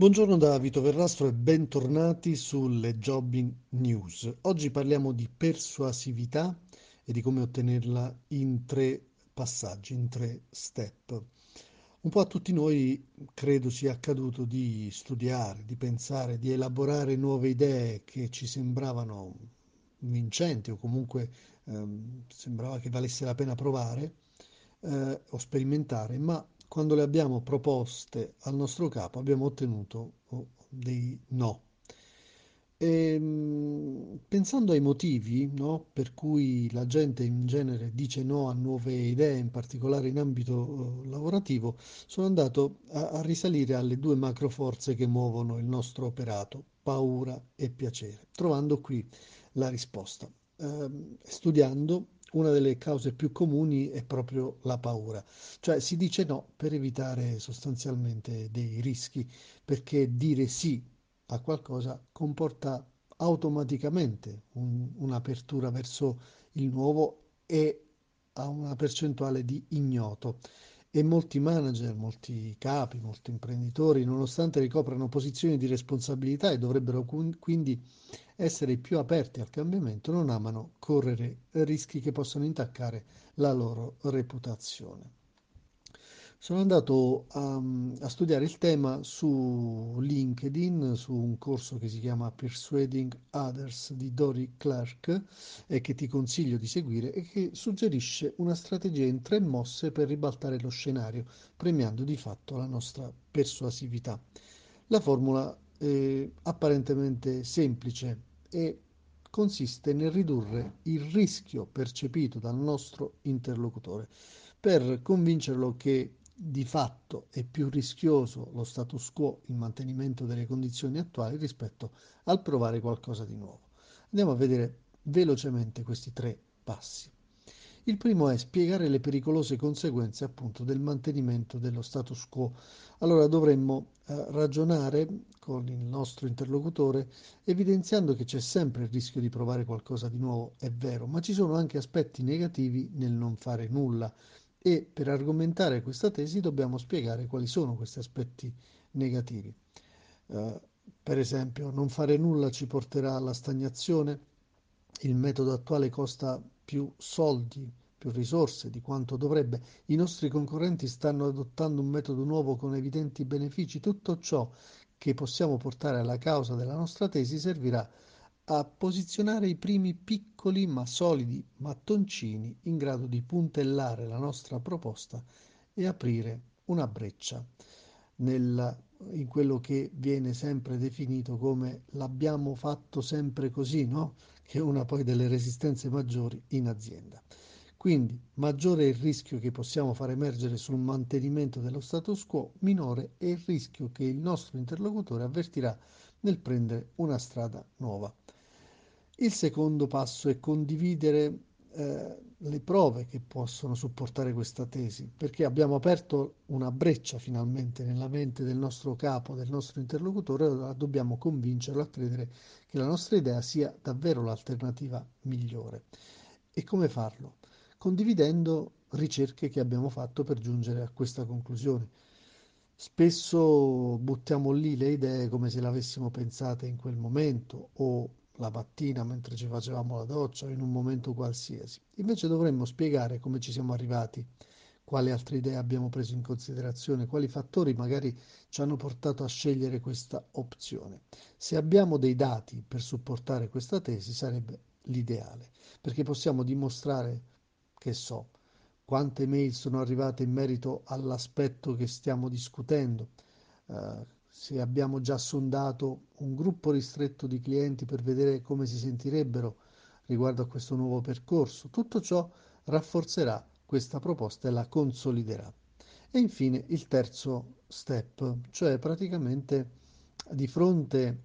Buongiorno da Vito Verrastro e bentornati sulle Jobbing News. Oggi parliamo di persuasività e di come ottenerla in tre passaggi, in tre step. Un po' a tutti noi credo sia accaduto di studiare, di pensare, di elaborare nuove idee che ci sembravano vincenti o comunque ehm, sembrava che valesse la pena provare eh, o sperimentare, ma quando le abbiamo proposte al nostro capo abbiamo ottenuto oh, dei no. E, ehm, pensando ai motivi no, per cui la gente in genere dice no a nuove idee, in particolare in ambito uh, lavorativo, sono andato a, a risalire alle due macroforze che muovono il nostro operato, paura e piacere, trovando qui la risposta. Uh, studiando una delle cause più comuni è proprio la paura, cioè si dice no per evitare sostanzialmente dei rischi, perché dire sì a qualcosa comporta automaticamente un, un'apertura verso il nuovo e a una percentuale di ignoto. E molti manager, molti capi, molti imprenditori, nonostante ricoprano posizioni di responsabilità e dovrebbero quindi essere più aperti al cambiamento, non amano correre rischi che possano intaccare la loro reputazione. Sono andato a, a, studiare il tema su LinkedIn, su un corso che si chiama Persuading Others di Dory Clark e che ti consiglio di seguire e che suggerisce una strategia in tre mosse per ribaltare lo scenario, premiando di fatto la nostra persuasività. La formula è apparentemente semplice, e consiste nel ridurre il rischio percepito dal nostro interlocutore per convincerlo che di fatto è più rischioso lo status quo, il mantenimento delle condizioni attuali rispetto al provare qualcosa di nuovo. Andiamo a vedere velocemente questi tre passi. Il primo è spiegare le pericolose conseguenze appunto del mantenimento dello status quo. Allora dovremmo eh, ragionare con il nostro interlocutore evidenziando che c'è sempre il rischio di provare qualcosa di nuovo, è vero, ma ci sono anche aspetti negativi nel non fare nulla e per argomentare questa tesi dobbiamo spiegare quali sono questi aspetti negativi. Uh, per esempio, non fare nulla ci porterà alla stagnazione, il metodo attuale costa più soldi, più risorse di quanto dovrebbe, i nostri concorrenti stanno adottando un metodo nuovo con evidenti benefici, tutto ciò che possiamo portare alla causa della nostra tesi servirà a posizionare i primi piccoli ma solidi mattoncini in grado di puntellare la nostra proposta e aprire una breccia nella, in quello che viene sempre definito come l'abbiamo fatto sempre così, no? che è una poi delle resistenze maggiori in azienda. Quindi maggiore è il rischio che possiamo far emergere sul mantenimento dello status quo, minore è il rischio che il nostro interlocutore avvertirà nel prendere una strada nuova. Il secondo passo è condividere eh, le prove che possono supportare questa tesi, perché abbiamo aperto una breccia finalmente nella mente del nostro capo, del nostro interlocutore, allora dobbiamo convincerlo a credere che la nostra idea sia davvero l'alternativa migliore. E come farlo? condividendo ricerche che abbiamo fatto per giungere a questa conclusione. Spesso buttiamo lì le idee come se le avessimo pensate in quel momento o la mattina mentre ci facevamo la doccia o in un momento qualsiasi. Invece dovremmo spiegare come ci siamo arrivati, quali altre idee abbiamo preso in considerazione, quali fattori magari ci hanno portato a scegliere questa opzione. Se abbiamo dei dati per supportare questa tesi sarebbe l'ideale, perché possiamo dimostrare che so, quante mail sono arrivate in merito all'aspetto che stiamo discutendo, uh, se abbiamo già sondato un gruppo ristretto di clienti per vedere come si sentirebbero riguardo a questo nuovo percorso. Tutto ciò rafforzerà questa proposta e la consoliderà. E infine il terzo step, cioè praticamente di fronte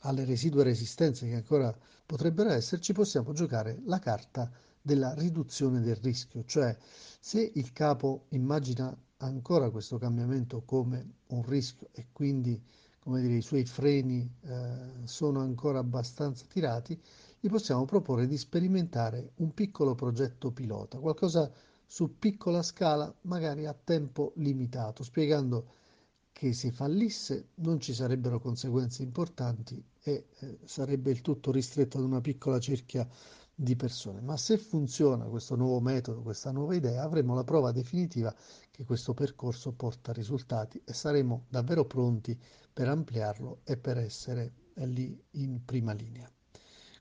alle residue resistenze che ancora potrebbero esserci, possiamo giocare la carta della riduzione del rischio, cioè se il capo immagina ancora questo cambiamento come un rischio e quindi come dire, i suoi freni eh, sono ancora abbastanza tirati, gli possiamo proporre di sperimentare un piccolo progetto pilota, qualcosa su piccola scala, magari a tempo limitato, spiegando che se fallisse non ci sarebbero conseguenze importanti e eh, sarebbe il tutto ristretto ad una piccola cerchia di persone. Ma se funziona questo nuovo metodo, questa nuova idea, avremo la prova definitiva che questo percorso porta risultati e saremo davvero pronti per ampliarlo e per essere lì in prima linea.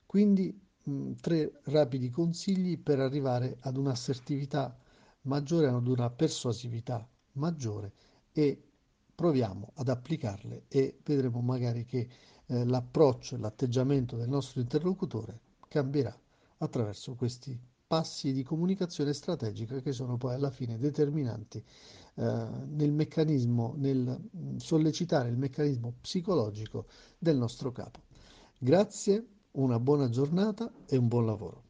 Quindi mh, tre rapidi consigli per arrivare ad un'assertività maggiore, ad una persuasività maggiore e proviamo ad applicarle e vedremo magari che eh, l'approccio e l'atteggiamento del nostro interlocutore cambierà attraverso questi passi di comunicazione strategica che sono poi alla fine determinanti eh, nel meccanismo, nel mm, sollecitare il meccanismo psicologico del nostro capo. Grazie, una buona giornata e un buon lavoro.